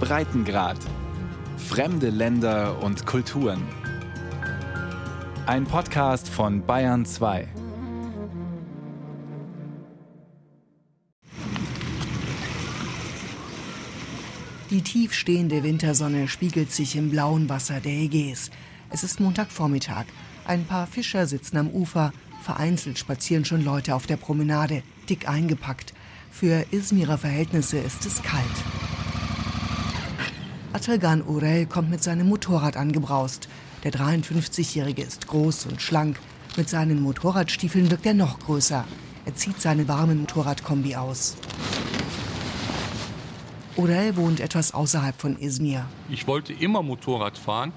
Breitengrad. Fremde Länder und Kulturen. Ein Podcast von Bayern 2. Die tiefstehende Wintersonne spiegelt sich im blauen Wasser der Ägäis. Es ist Montagvormittag. Ein paar Fischer sitzen am Ufer. Vereinzelt spazieren schon Leute auf der Promenade, dick eingepackt. Für Izmirer Verhältnisse ist es kalt. Atalgan Urel kommt mit seinem Motorrad angebraust. Der 53-Jährige ist groß und schlank. Mit seinen Motorradstiefeln wirkt er noch größer. Er zieht seine warmen Motorradkombi aus. Urel wohnt etwas außerhalb von Izmir. Ich wollte immer Motorrad fahren.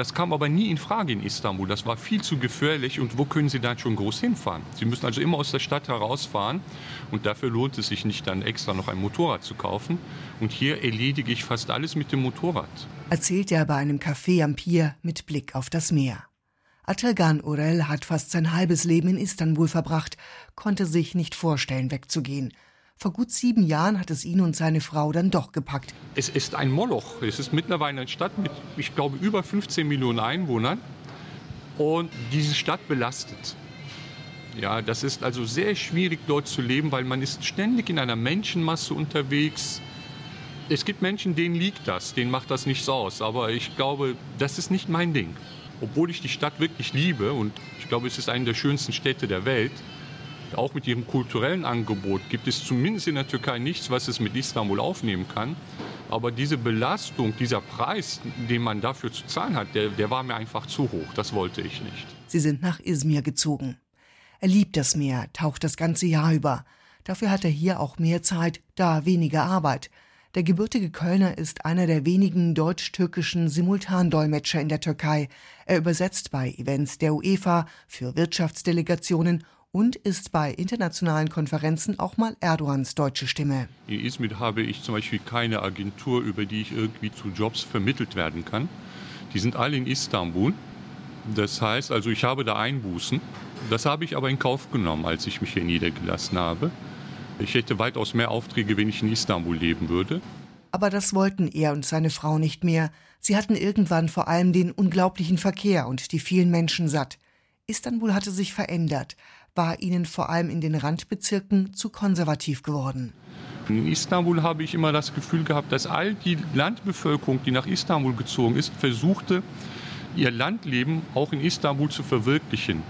Das kam aber nie in Frage in Istanbul. Das war viel zu gefährlich. Und wo können Sie dann schon groß hinfahren? Sie müssen also immer aus der Stadt herausfahren. Und dafür lohnt es sich nicht, dann extra noch ein Motorrad zu kaufen. Und hier erledige ich fast alles mit dem Motorrad. Erzählt er bei einem Café am Pier mit Blick auf das Meer. Atelgan Urel hat fast sein halbes Leben in Istanbul verbracht, konnte sich nicht vorstellen, wegzugehen. Vor gut sieben Jahren hat es ihn und seine Frau dann doch gepackt. Es ist ein Moloch. Es ist mittlerweile eine Stadt mit, ich glaube, über 15 Millionen Einwohnern. Und diese Stadt belastet. Ja, das ist also sehr schwierig dort zu leben, weil man ist ständig in einer Menschenmasse unterwegs. Es gibt Menschen, denen liegt das, denen macht das nichts aus. Aber ich glaube, das ist nicht mein Ding. Obwohl ich die Stadt wirklich liebe und ich glaube, es ist eine der schönsten Städte der Welt, auch mit ihrem kulturellen Angebot gibt es zumindest in der Türkei nichts, was es mit Istanbul aufnehmen kann. Aber diese Belastung, dieser Preis, den man dafür zu zahlen hat, der, der war mir einfach zu hoch. Das wollte ich nicht. Sie sind nach Izmir gezogen. Er liebt das Meer, taucht das ganze Jahr über. Dafür hat er hier auch mehr Zeit, da weniger Arbeit. Der gebürtige Kölner ist einer der wenigen deutsch-türkischen Simultandolmetscher in der Türkei. Er übersetzt bei Events der UEFA für Wirtschaftsdelegationen und ist bei internationalen Konferenzen auch mal Erdogans deutsche Stimme. In Izmir habe ich zum Beispiel keine Agentur, über die ich irgendwie zu Jobs vermittelt werden kann. Die sind alle in Istanbul. Das heißt also, ich habe da Einbußen. Das habe ich aber in Kauf genommen, als ich mich hier niedergelassen habe. Ich hätte weitaus mehr Aufträge, wenn ich in Istanbul leben würde. Aber das wollten er und seine Frau nicht mehr. Sie hatten irgendwann vor allem den unglaublichen Verkehr und die vielen Menschen satt. Istanbul hatte sich verändert war ihnen vor allem in den Randbezirken zu konservativ geworden. In Istanbul habe ich immer das Gefühl gehabt, dass all die Landbevölkerung, die nach Istanbul gezogen ist, versuchte, ihr Landleben auch in Istanbul zu verwirklichen.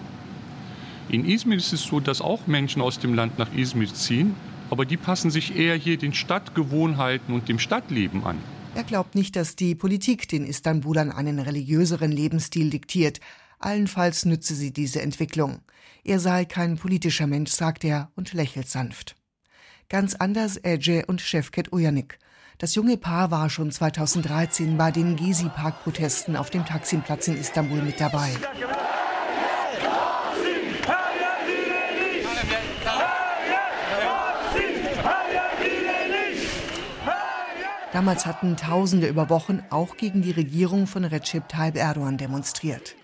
In Izmir ist es so, dass auch Menschen aus dem Land nach Izmir ziehen, aber die passen sich eher hier den Stadtgewohnheiten und dem Stadtleben an. Er glaubt nicht, dass die Politik den Istanbulern einen religiöseren Lebensstil diktiert. Allenfalls nütze sie diese Entwicklung. Er sei kein politischer Mensch, sagt er und lächelt sanft. Ganz anders Ece und Şevket Uyanik. Das junge Paar war schon 2013 bei den Gezi-Park-Protesten auf dem Taksimplatz in Istanbul mit dabei. Damals hatten Tausende über Wochen auch gegen die Regierung von Recep Tayyip Erdogan demonstriert.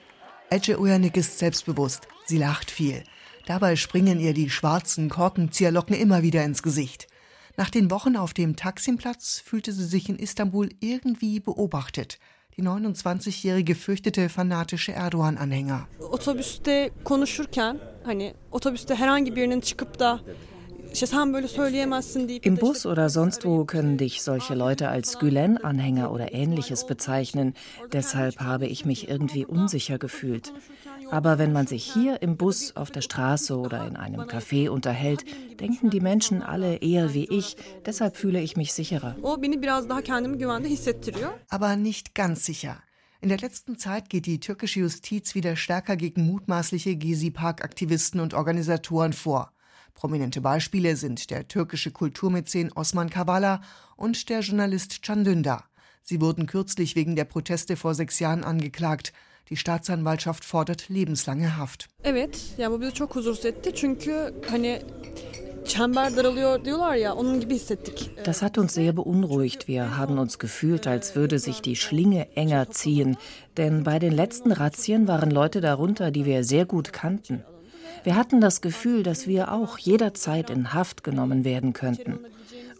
Ece Uyanik ist selbstbewusst. Sie lacht viel. Dabei springen ihr die schwarzen Korkenzieherlocken immer wieder ins Gesicht. Nach den Wochen auf dem Taksimplatz fühlte sie sich in Istanbul irgendwie beobachtet. Die 29-Jährige fürchtete fanatische Erdogan-Anhänger. Otobüste konuşurken, hani otobüste herhangi birinin çıkıp da im Bus oder sonst wo können dich solche Leute als Gülen-Anhänger oder ähnliches bezeichnen. Deshalb habe ich mich irgendwie unsicher gefühlt. Aber wenn man sich hier im Bus, auf der Straße oder in einem Café unterhält, denken die Menschen alle eher wie ich. Deshalb fühle ich mich sicherer. Aber nicht ganz sicher. In der letzten Zeit geht die türkische Justiz wieder stärker gegen mutmaßliche Gezi-Park-Aktivisten und Organisatoren vor. Prominente Beispiele sind der türkische Kulturmäzen Osman Kavala und der Journalist Can Dündar. Sie wurden kürzlich wegen der Proteste vor sechs Jahren angeklagt. Die Staatsanwaltschaft fordert lebenslange Haft. Evet, ya bu bizi çok huzursuz etti çünkü hani das hat uns sehr beunruhigt. Wir haben uns gefühlt, als würde sich die Schlinge enger ziehen. Denn bei den letzten Razzien waren Leute darunter, die wir sehr gut kannten. Wir hatten das Gefühl, dass wir auch jederzeit in Haft genommen werden könnten.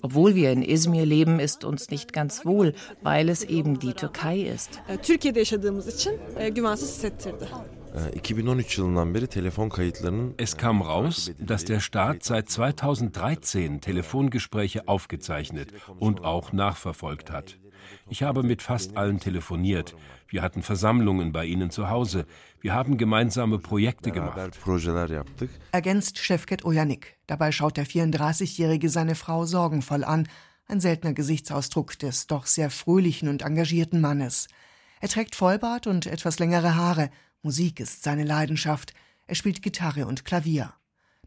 Obwohl wir in Izmir leben, ist uns nicht ganz wohl, weil es eben die Türkei ist. Türkiye'de yaşadığımız için güvensiz hissettirdi. 2013 yılından beri telefon kayıtlarının Es kam raus, dass der Staat seit 2013 Telefongespräche aufgezeichnet und auch nachverfolgt hat. Ich habe mit fast allen telefoniert. Wir hatten Versammlungen bei ihnen zu Hause. Wir haben gemeinsame Projekte gemacht. Ergänzt Şevket Ojanik. Dabei schaut der 34-Jährige seine Frau sorgenvoll an. Ein seltener Gesichtsausdruck des doch sehr fröhlichen und engagierten Mannes. Er trägt Vollbart und etwas längere Haare. Musik ist seine Leidenschaft. Er spielt Gitarre und Klavier.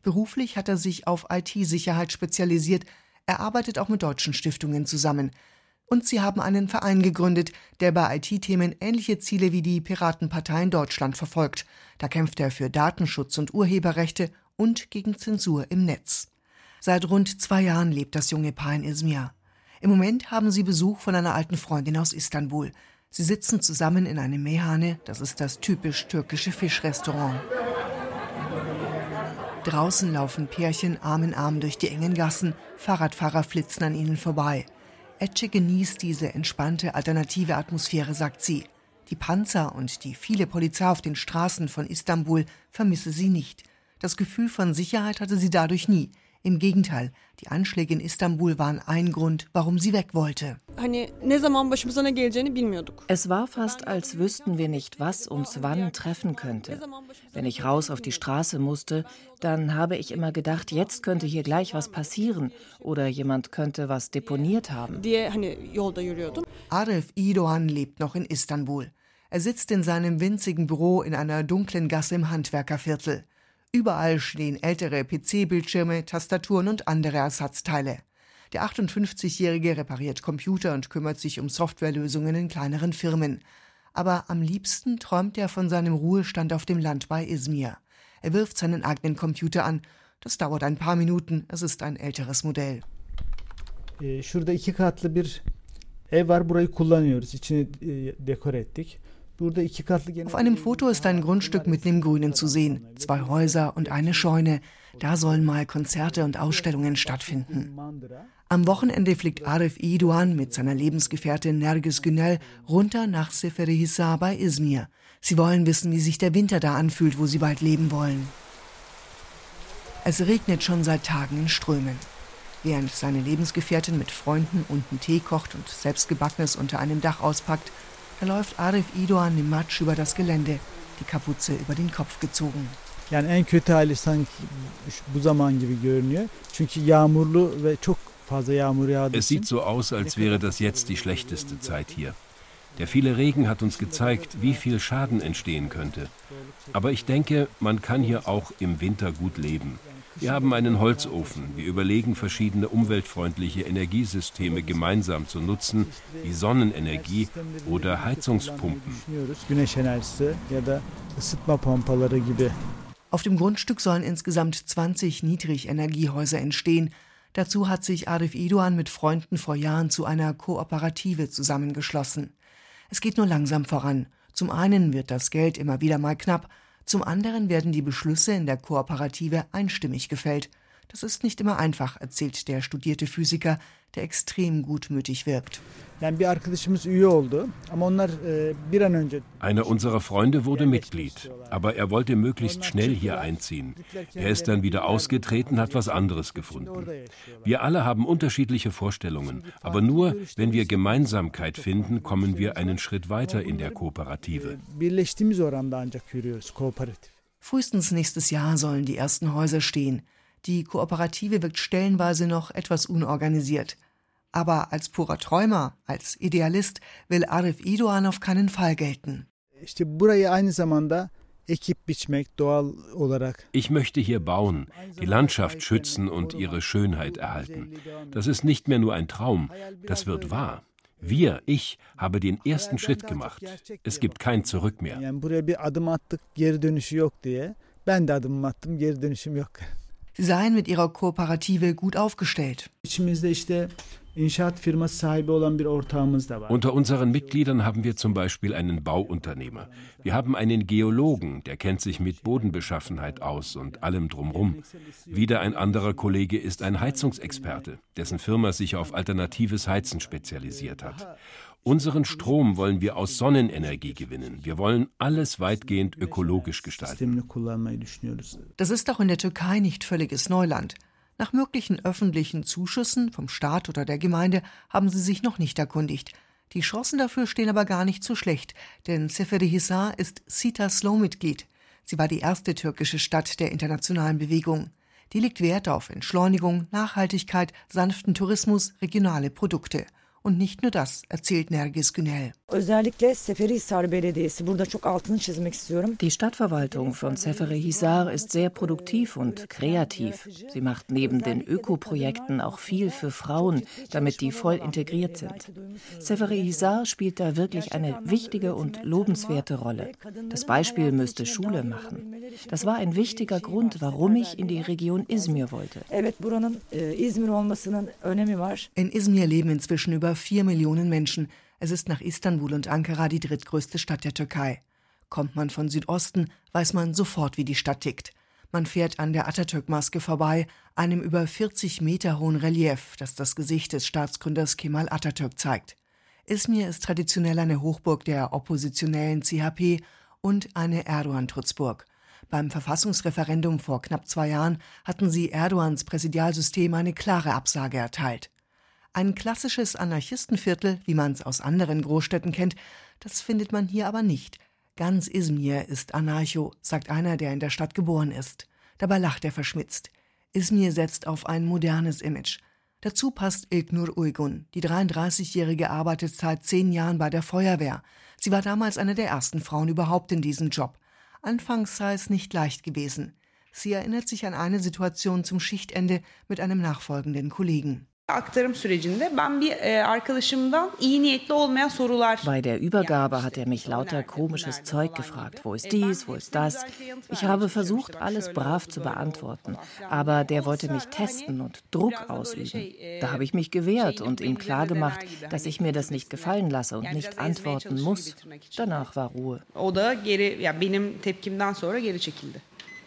Beruflich hat er sich auf IT-Sicherheit spezialisiert. Er arbeitet auch mit deutschen Stiftungen zusammen. Und sie haben einen Verein gegründet, der bei IT-Themen ähnliche Ziele wie die Piratenpartei in Deutschland verfolgt. Da kämpft er für Datenschutz und Urheberrechte und gegen Zensur im Netz. Seit rund zwei Jahren lebt das junge Paar in Izmir. Im Moment haben sie Besuch von einer alten Freundin aus Istanbul. Sie sitzen zusammen in einem Mehane, das ist das typisch türkische Fischrestaurant. Draußen laufen Pärchen Arm in Arm durch die engen Gassen, Fahrradfahrer flitzen an ihnen vorbei. Ece genießt diese entspannte alternative Atmosphäre, sagt sie. Die Panzer und die viele Polizei auf den Straßen von Istanbul vermisse sie nicht. Das Gefühl von Sicherheit hatte sie dadurch nie. Im Gegenteil, die Anschläge in Istanbul waren ein Grund, warum sie weg wollte. Ne ne. Es war fast, als wüssten wir nicht, was uns wann treffen könnte. Wenn ich raus auf die Straße musste, dann habe ich immer gedacht, jetzt könnte hier gleich was passieren oder jemand könnte was deponiert haben. Arif Idoğan lebt noch in Istanbul. Er sitzt in seinem winzigen Büro in einer dunklen Gasse im Handwerkerviertel. Überall stehen ältere PC-Bildschirme, Tastaturen und andere Ersatzteile. Der 58-Jährige repariert Computer und kümmert sich um Softwarelösungen in kleineren Firmen. Aber am liebsten träumt er von seinem Ruhestand auf dem Land bei Izmir. Er wirft seinen eigenen Computer an. Das dauert ein paar Minuten. Es ist ein älteres Modell. Şurada iki katlı bir ev var. Burayı kullanıyoruz. İçini e, dekor ettik. Auf einem Foto ist ein Grundstück mitten im Grünen zu sehen. Zwei Häuser und eine Scheune. Da sollen mal Konzerte und Ausstellungen stattfinden. Am Wochenende fliegt Arif Idoğan mit seiner Lebensgefährtin Nergis Günel runter nach Seferihisar bei Izmir. Sie wollen wissen, wie sich der Winter da anfühlt, wo sie bald leben wollen. Es regnet schon seit Tagen in Strömen. Während seine Lebensgefährtin mit Freunden unten Tee kocht und selbstgebackenes unter einem Dach auspackt, da läuft Arif Idoğan im Matsch über das Gelände, die Kapuze über den Kopf gezogen. Yani en kötü hali sanki şu- bu zaman gibi görünüyor. Çünkü yağmurlu ve çok fazla yağmur yağdığı Es sieht so aus, als wäre das jetzt die schlechteste Zeit hier. Der viele Regen hat uns gezeigt, wie viel Schaden entstehen könnte. Aber ich denke, man kann hier auch im Winter gut leben. Wir haben einen Holzofen. Wir überlegen, verschiedene umweltfreundliche Energiesysteme gemeinsam zu nutzen, wie Sonnenenergie oder Heizungspumpen. Auf dem Grundstück sollen insgesamt 20 Niedrigenergiehäuser entstehen. Dazu hat sich Arif Idoğan mit Freunden vor Jahren zu einer Kooperative zusammengeschlossen. Es geht nur langsam voran. Zum einen wird das Geld immer wieder mal knapp, zum anderen werden die Beschlüsse in der Kooperative einstimmig gefällt. Das ist nicht immer einfach, erzählt der studierte Physiker, der extrem gutmütig wirkt. E, Einer unserer Freunde wurde Mitglied, aber er wollte möglichst schnell hier einziehen. Er ist dann wieder ausgetreten, hat was anderes gefunden. Wir alle haben unterschiedliche Vorstellungen, aber nur wenn wir Gemeinsamkeit finden, kommen wir einen Schritt weiter in der Kooperative. kooperatif. Frühestens nächstes Jahr sollen die ersten Häuser stehen. Die Kooperative wirkt stellenweise noch etwas unorganisiert. Aber als purer Träumer, als Idealist will Arif Idoğan auf keinen Fall gelten. Ich möchte hier bauen, die Landschaft schützen und ihre Schönheit erhalten. Das ist nicht mehr nur ein Traum, das wird wahr. Wir, ich, habe den ersten Schritt gemacht. Es gibt kein Zurück mehr. Bir adım attık geri dönüşü yok Unter unseren Mitgliedern haben wir zum Beispiel einen Bauunternehmer. Wir haben einen Geologen, der kennt sich mit Bodenbeschaffenheit aus und allem drumrum. Wieder ein anderer Kollege ist ein Heizungsexperte, dessen Firma sich auf alternatives Heizen spezialisiert hat. Unseren Strom wollen wir aus Sonnenenergie gewinnen. Wir wollen alles weitgehend ökologisch gestalten. Das ist auch in der Türkei nicht völliges Neuland. Nach möglichen öffentlichen Zuschüssen vom Staat oder der Gemeinde haben sie sich noch nicht erkundigt. Die Chancen dafür stehen aber gar nicht so schlecht, denn Seferihisar ist CITA-Slow-Mitglied. Sie war die erste türkische Stadt der internationalen Bewegung. Die legt Wert auf Entschleunigung, Nachhaltigkeit, sanften Tourismus, regionale Produkte. Und nicht nur das, erzählt Nergis Günel. Die Stadtverwaltung von Seferihisar ist sehr produktiv und kreativ. Sie macht neben den Ökoprojekten auch viel für Frauen, damit die voll integriert sind. Seferihisar spielt da wirklich eine wichtige und lobenswerte Rolle. Das Beispiel müsste Schule machen. Das war ein wichtiger Grund, warum ich in die Region Izmir wollte. In Izmir leben inzwischen über vier Millionen Menschen. Es ist nach Istanbul und Ankara die drittgrößte Stadt der Türkei. Kommt man von Südosten, weiß man sofort, wie die Stadt tickt. Man fährt an der Atatürk-Maske vorbei, einem über 40 Meter hohen Relief, das das Gesicht des Staatsgründers Kemal Atatürk zeigt. Izmir ist traditionell eine Hochburg der oppositionellen CHP und eine Erdogan-Trutzburg. Beim Verfassungsreferendum vor knapp zwei Jahren hatten sie Erdogans Präsidialsystem eine klare Absage erteilt. Ein klassisches Anarchistenviertel, wie man es aus anderen Großstädten kennt, das findet man hier aber nicht. Ganz Izmir ist anarcho, sagt einer, der in der Stadt geboren ist. Dabei lacht er verschmitzt. Izmir setzt auf ein modernes Image. Dazu passt Ilknur Uygun. Die 33-Jährige arbeitet seit zehn Jahren bei der Feuerwehr. Sie war damals eine der ersten Frauen überhaupt in diesem Job. Anfangs sei es nicht leicht gewesen. Sie erinnert sich an eine Situation zum Schichtende mit einem nachfolgenden Kollegen. Bei der Übergabe hat er mich lauter komisches Zeug gefragt. Wo ist dies, wo ist das? Ich habe versucht, alles brav zu beantworten. Aber der wollte mich testen und Druck ausüben. Da habe ich mich gewehrt und ihm klargemacht, dass ich mir das nicht gefallen lasse und nicht antworten muss. Danach war Ruhe.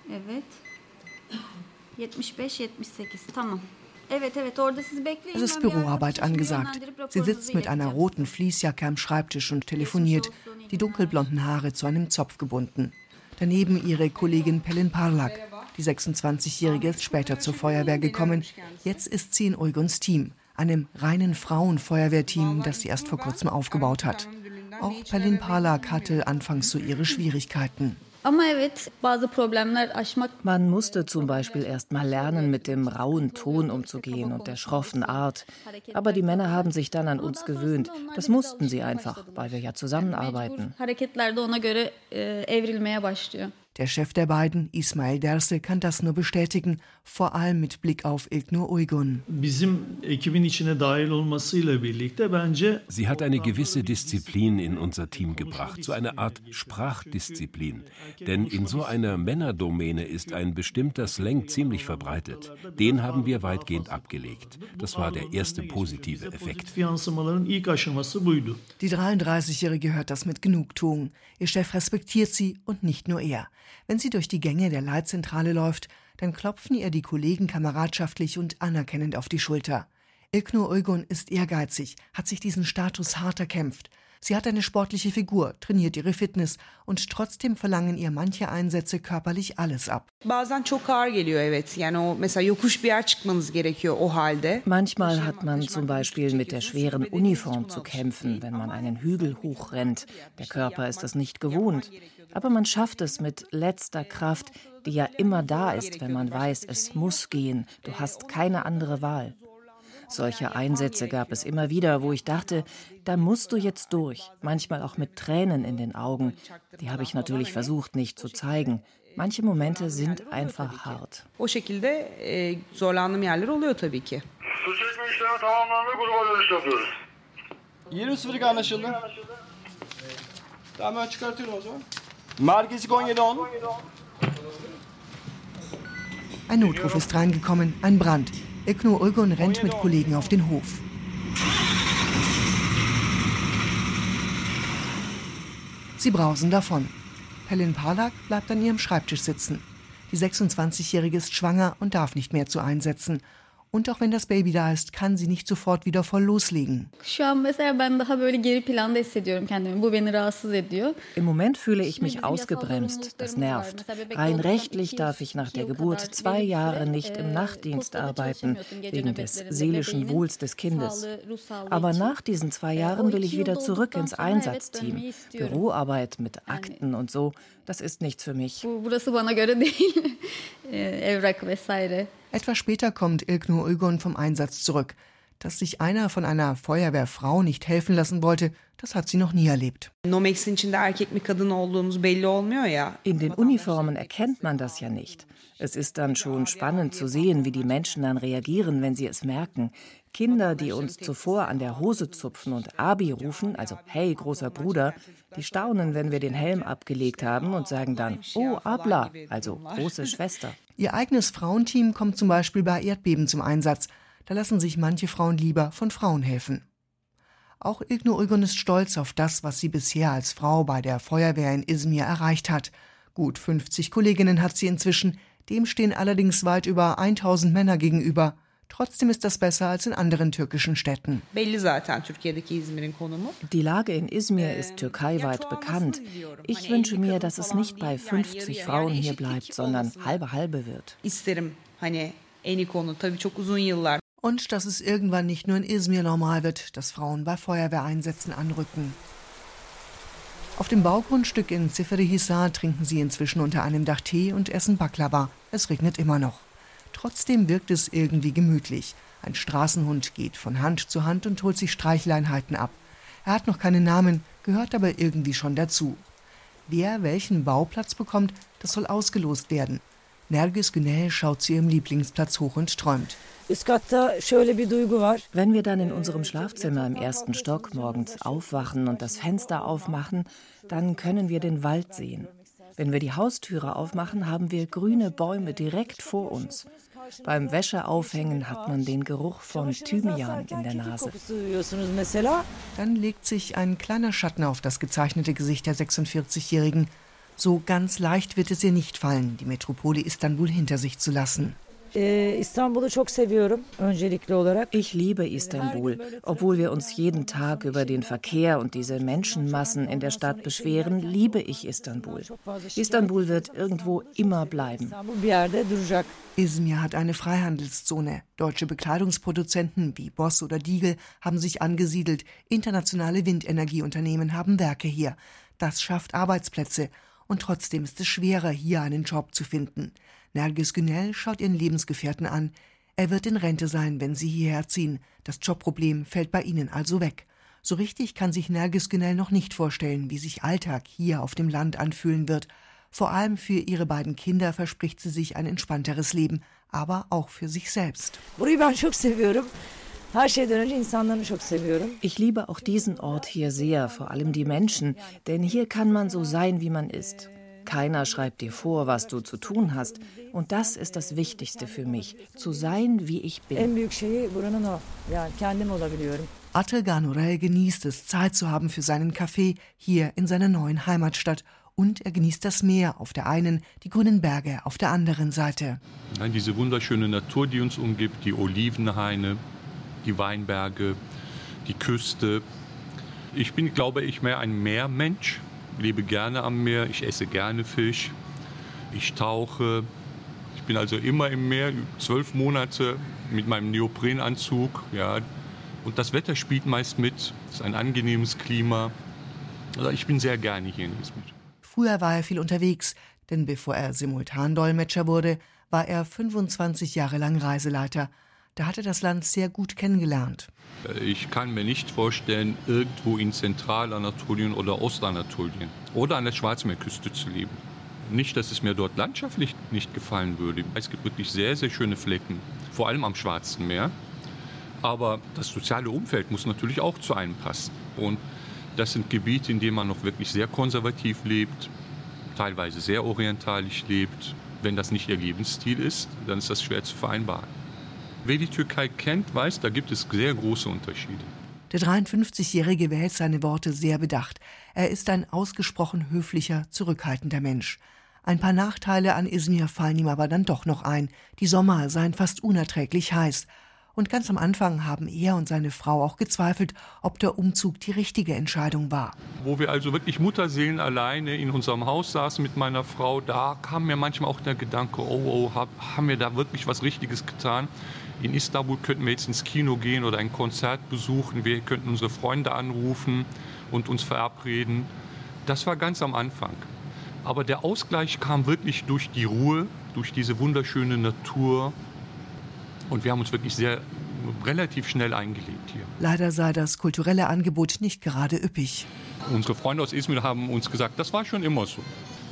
Evet. 75 78 tamam. Es ist Büroarbeit angesagt. Sie sitzt mit einer roten Fließjacke am Schreibtisch und telefoniert, die dunkelblonden Haare zu einem Zopf gebunden. Daneben ihre Kollegin Pelin Parlak. Die 26-Jährige ist später zur Feuerwehr gekommen. Jetzt ist sie in Euguns Team, einem reinen Frauenfeuerwehrteam, das sie erst vor kurzem aufgebaut hat. Auch Pelin Parlak hatte anfangs so ihre Schwierigkeiten. Man musste zum Beispiel erst mal lernen, mit dem rauen Ton umzugehen und der schroffen Art. Aber die Männer haben sich dann an uns gewöhnt. Das mussten sie einfach, weil wir ja zusammenarbeiten. Der Chef der beiden, Ismail Derse, kann das nur bestätigen, vor allem mit Blick auf Ilknur Uygun. Sie hat eine gewisse Disziplin in unser Team gebracht, so eine Art Sprachdisziplin. Denn in so einer Männerdomäne ist ein bestimmter Slang ziemlich verbreitet. Den haben wir weitgehend abgelegt. Das war der erste positive Effekt. Die 33-Jährige hört das mit Genugtuung. Ihr Chef respektiert sie und nicht nur er. Wenn sie durch die Gänge der Leitzentrale läuft, dann klopfen ihr die Kollegen kameradschaftlich und anerkennend auf die Schulter. Ilknur Uygun ist ehrgeizig, hat sich diesen Status hart erkämpft. Sie hat eine sportliche Figur, trainiert ihre Fitness und trotzdem verlangen ihr manche Einsätze körperlich alles ab. Manchmal hat man zum Beispiel mit der schweren Uniform zu kämpfen, wenn man einen Hügel hochrennt. Der Körper ist das nicht gewohnt. Aber man schafft es mit letzter Kraft, die ja immer da ist, wenn man weiß, es muss gehen. Du hast keine andere Wahl. Solche Einsätze gab es immer wieder, wo ich dachte, da musst du jetzt durch, manchmal auch mit Tränen in den Augen. Die habe ich natürlich versucht nicht zu zeigen. Manche Momente sind einfach hart. O şekilde e, zorlandığım yerler oluyor tabii ki. Su çekme işlemi tamamlandı, gruba dönüş yapıyoruz. 20.02 anlaşıldı. Tamam ben çıkartıyorum o zaman. Merkezi 1710. Ein Notruf ist reingekommen, ein Brand. Ökno Olgun rennt mit Kollegen auf den Hof. Sie brausen davon. Helen Palak bleibt an ihrem Schreibtisch sitzen. Die 26-Jährige ist schwanger und darf nicht mehr zu einsetzen. Und auch wenn das Baby da ist, kann sie nicht sofort wieder voll loslegen. Im Moment fühle ich mich ausgebremst. Das nervt. Rein rechtlich darf ich nach der Geburt zwei Jahre nicht im Nachtdienst arbeiten, wegen des seelischen Wohls des Kindes. Aber nach diesen zwei Jahren will ich wieder zurück ins Einsatzteam. Büroarbeit mit Akten und so, das ist nichts für mich. Etwas später kommt Ilknur Uygun vom Einsatz zurück. Dass sich einer von einer Feuerwehrfrau nicht helfen lassen wollte, das hat sie noch nie erlebt. In den Uniformen erkennt man das ja nicht. Es ist dann schon spannend zu sehen, wie die Menschen dann reagieren, wenn sie es merken. Kinder, die uns zuvor an der Hose zupfen und Abi rufen, also hey, großer Bruder, die staunen, wenn wir den Helm abgelegt haben und sagen dann, oh, Abla, also große Schwester. Ihr eigenes Frauenteam kommt zum Beispiel bei Erdbeben zum Einsatz. Da lassen sich manche Frauen lieber von Frauen helfen. Auch Ilknur Uygun ist stolz auf das, was sie bisher als Frau bei der Feuerwehr in Izmir erreicht hat. Gut 50 Kolleginnen hat sie inzwischen, dem stehen allerdings weit über 1000 Männer gegenüber. Trotzdem ist das besser als in anderen türkischen Städten. Die Lage in Izmir ist türkeiweit bekannt. Ich wünsche mir, dass es nicht bei 50 Frauen hier bleibt, sondern halbe halbe wird. Und dass es irgendwann nicht nur in Izmir normal wird, dass Frauen bei Feuerwehreinsätzen anrücken. Auf dem Baugrundstück in Siferihisar trinken sie inzwischen unter einem Dach Tee und essen Baklava. Es regnet immer noch. Trotzdem wirkt es irgendwie gemütlich. Ein Straßenhund geht von Hand zu Hand und holt sich Streicheleinheiten ab. Er hat noch keinen Namen, gehört aber irgendwie schon dazu. Wer welchen Bauplatz bekommt, das soll ausgelost werden. Nergis Günel schaut zu ihrem Lieblingsplatz hoch und träumt. Wenn wir dann in unserem Schlafzimmer im ersten Stock morgens aufwachen und das Fenster aufmachen, dann können wir den Wald sehen. Wenn wir die Haustüre aufmachen, haben wir grüne Bäume direkt vor uns. Beim Wäscheaufhängen hat man den Geruch von Thymian in der Nase. Dann legt sich ein kleiner Schatten auf das gezeichnete Gesicht der 46-Jährigen. So ganz leicht wird es ihr nicht fallen, die Metropole Istanbul hinter sich zu lassen. Ich liebe Istanbul, obwohl wir uns jeden Tag über den Verkehr und diese Menschenmassen in der Stadt beschweren, liebe ich Istanbul. Istanbul wird irgendwo immer bleiben. Izmir hat eine Freihandelszone. Deutsche Bekleidungsproduzenten wie Boss oder Diegel haben sich angesiedelt. Internationale Windenergieunternehmen haben Werke hier. Das schafft Arbeitsplätze. Und trotzdem ist es schwerer, hier einen Job zu finden. Nergis Günel schaut ihren Lebensgefährten an. Er wird in Rente sein, wenn sie hierher ziehen. Das Jobproblem fällt bei ihnen also weg. So richtig kann sich Nergis Günel noch nicht vorstellen, wie sich Alltag hier auf dem Land anfühlen wird. Vor allem für ihre beiden Kinder verspricht sie sich ein entspannteres Leben, aber auch für sich selbst. Ich liebe auch diesen Ort hier sehr, vor allem die Menschen, denn hier kann man so sein, wie man ist. Keiner schreibt dir vor, was du zu tun hast. Und das ist das Wichtigste für mich, zu sein, wie ich bin. Atel Ganurel genießt es, Zeit zu haben für seinen Kaffee hier in seiner neuen Heimatstadt. Und er genießt das Meer auf der einen, die grünen Berge auf der anderen Seite. Ja, diese wunderschöne Natur, die uns umgibt, die Olivenhaine, die Weinberge, die Küste. Ich bin, glaube ich, mehr ein Meermensch lebe gerne am Meer, ich esse gerne Fisch, ich tauche. Ich bin also immer im Meer, zwölf Monate mit meinem Neoprenanzug. Ja. Und das Wetter spielt meist mit. Es ist ein angenehmes Klima. Also ich bin sehr gerne hier in Izmir. Früher war er viel unterwegs, denn bevor er Simultandolmetscher wurde, war er 25 Jahre lang Reiseleiter. Da hat er das Land sehr gut kennengelernt. Ich kann mir nicht vorstellen, irgendwo in Zentralanatolien oder Ostanatolien oder an der Schwarzmeerküste zu leben. Nicht, dass es mir dort landschaftlich nicht gefallen würde. Es gibt wirklich sehr, sehr schöne Flecken, vor allem am Schwarzen Meer. Aber das soziale Umfeld muss natürlich auch zu einem passen. Und das sind Gebiete, in denen man noch wirklich sehr konservativ lebt, teilweise sehr orientalisch lebt. Wenn das nicht ihr Lebensstil ist, dann ist das schwer zu vereinbaren. Wer die Türkei kennt, weiß, da gibt es sehr große Unterschiede. Der 53-Jährige wählt seine Worte sehr bedacht. Er ist ein ausgesprochen höflicher, zurückhaltender Mensch. Ein paar Nachteile an Izmir fallen ihm aber dann doch noch ein. Die Sommer seien fast unerträglich heiß. Und ganz am Anfang haben er und seine Frau auch gezweifelt, ob der Umzug die richtige Entscheidung war. Wo wir also wirklich Mutterseelen alleine in unserem Haus saßen mit meiner Frau, da kam mir manchmal auch der Gedanke, oh, oh, haben wir da wirklich was Richtiges getan? In Istanbul könnten wir jetzt ins Kino gehen oder ein Konzert besuchen, wir könnten unsere Freunde anrufen und uns verabreden. Das war ganz am Anfang. Aber der Ausgleich kam wirklich durch die Ruhe, durch diese wunderschöne Natur, und wir haben uns wirklich sehr relativ schnell eingelebt hier. Leider sei das kulturelle Angebot nicht gerade üppig. Unsere Freunde aus Izmir haben uns gesagt, das war schon immer so.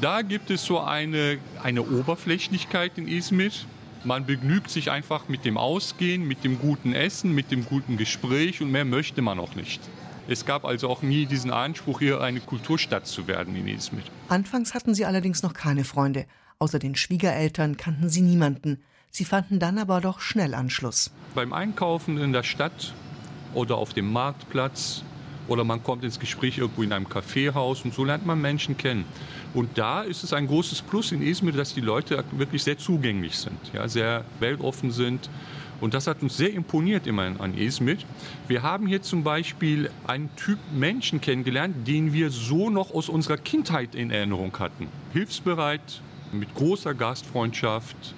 Da gibt es so eine, eine Oberflächlichkeit in Izmir. Man begnügt sich einfach mit dem Ausgehen, mit dem guten Essen, mit dem guten Gespräch und mehr möchte man auch nicht. Es gab also auch nie diesen Anspruch, hier eine Kulturstadt zu werden in Izmir. Anfangs hatten sie allerdings noch keine Freunde. Außer den Schwiegereltern kannten sie niemanden. Sie fanden dann aber doch schnell Anschluss. Beim Einkaufen in der Stadt oder auf dem Marktplatz oder man kommt ins Gespräch irgendwo in einem Kaffeehaus und so lernt man Menschen kennen. Und da ist es ein großes Plus in Izmir, dass die Leute wirklich sehr zugänglich sind, ja, sehr weltoffen sind. Und das hat uns sehr imponiert immer an Izmir. Wir haben hier zum Beispiel einen Typ Menschen kennengelernt, den wir so noch aus unserer Kindheit in Erinnerung hatten. Hilfsbereit, mit großer Gastfreundschaft,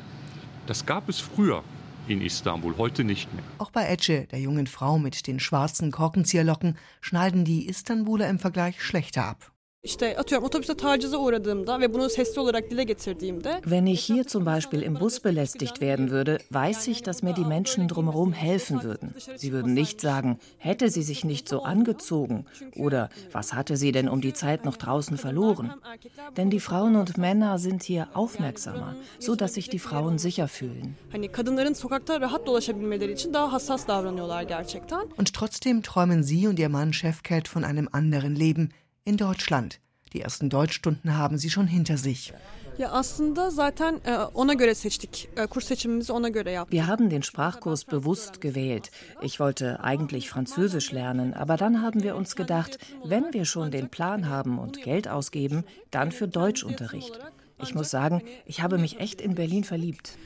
das gab es früher in Istanbul, heute nicht mehr. Auch bei Ece, der jungen Frau mit den schwarzen Korkenzieherlocken, schneiden die Istanbuler im Vergleich schlechter ab. İşte atıyorum otobüste tacize uğradığımda ve bunu sesli olarak dile getirdiğimde Wenn ich hier zum Beispiel im Bus belästigt werden würde, weiß ich, dass mir die Menschen drumherum helfen würden. Sie würden nicht sagen, hätte sie sich nicht so angezogen oder was hatte sie denn um die Zeit noch draußen verloren? Denn die Frauen und Männer sind hier aufmerksamer, so dass sich die Frauen sicher fühlen. hani kadınların sokakta rahat dolaşabilmeleri için daha hassas davranıyorlar gerçekten. Und trotzdem träumen sie und ihr Mann Chefcat von einem anderen Leben in Deutschland. Die ersten Deutschstunden haben sie schon hinter sich. E. E. Wir haben den Sprachkurs bewusst gewählt. Ich wollte eigentlich Französisch lernen, aber dann haben wir uns gedacht, wenn wir schon den Plan haben und Geld ausgeben, dann für Deutschunterricht. Ich muss sagen, ich habe mich echt in Berlin verliebt.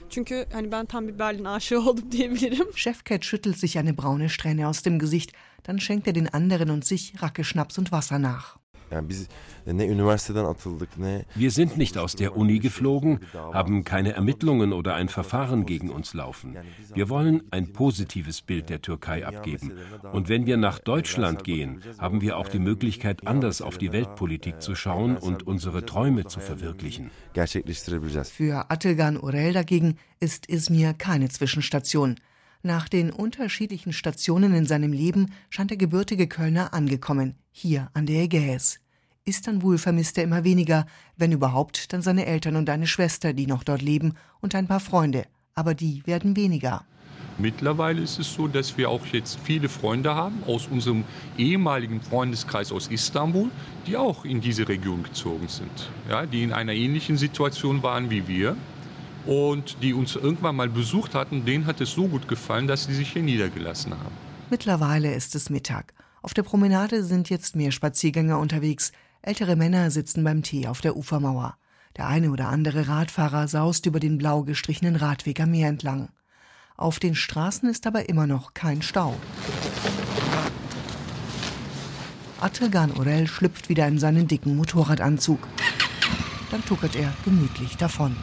Chefcat schüttelt sich eine braune Strähne aus dem Gesicht, dann schenkt er den anderen und sich Racke-Schnaps und Wasser nach. Yani biz ne üniversiteden atıldık ne Wir sind nicht aus der Uni geflogen, haben keine Ermittlungen oder ein Verfahren gegen uns laufen. Wir wollen ein positives Bild der Türkei abgeben. Und wenn wir nach Deutschland gehen, haben wir auch die Möglichkeit, anders auf die Weltpolitik zu schauen und unsere Träume zu verwirklichen. Für Atılgan Orel dagegen ist Izmir keine Zwischenstation. Nach den unterschiedlichen Stationen in seinem Leben scheint der gebürtige Kölner angekommen, hier an der Ägäis. Istanbul vermisst er immer weniger, wenn überhaupt, dann seine Eltern und eine Schwester, die noch dort leben, und ein paar Freunde. Aber die werden weniger. Mittlerweile ist es so, dass wir auch jetzt viele Freunde haben aus unserem ehemaligen Freundeskreis aus Istanbul, die auch in diese Region gezogen sind. Ja, die in einer ähnlichen Situation waren wie wir und die uns irgendwann mal besucht hatten. Denen hat es so gut gefallen, dass sie sich hier niedergelassen haben. Mittlerweile ist es Mittag. Auf der Promenade sind jetzt mehr Spaziergänger unterwegs. Ältere Männer sitzen beim Tee auf der Ufermauer. Der eine oder andere Radfahrer saust über den blau gestrichenen Radweg am Meer entlang. Auf den Straßen ist aber immer noch kein Stau. Atılgan Orel schlüpft wieder in seinen dicken Motorradanzug. Dann tuckert er gemütlich davon.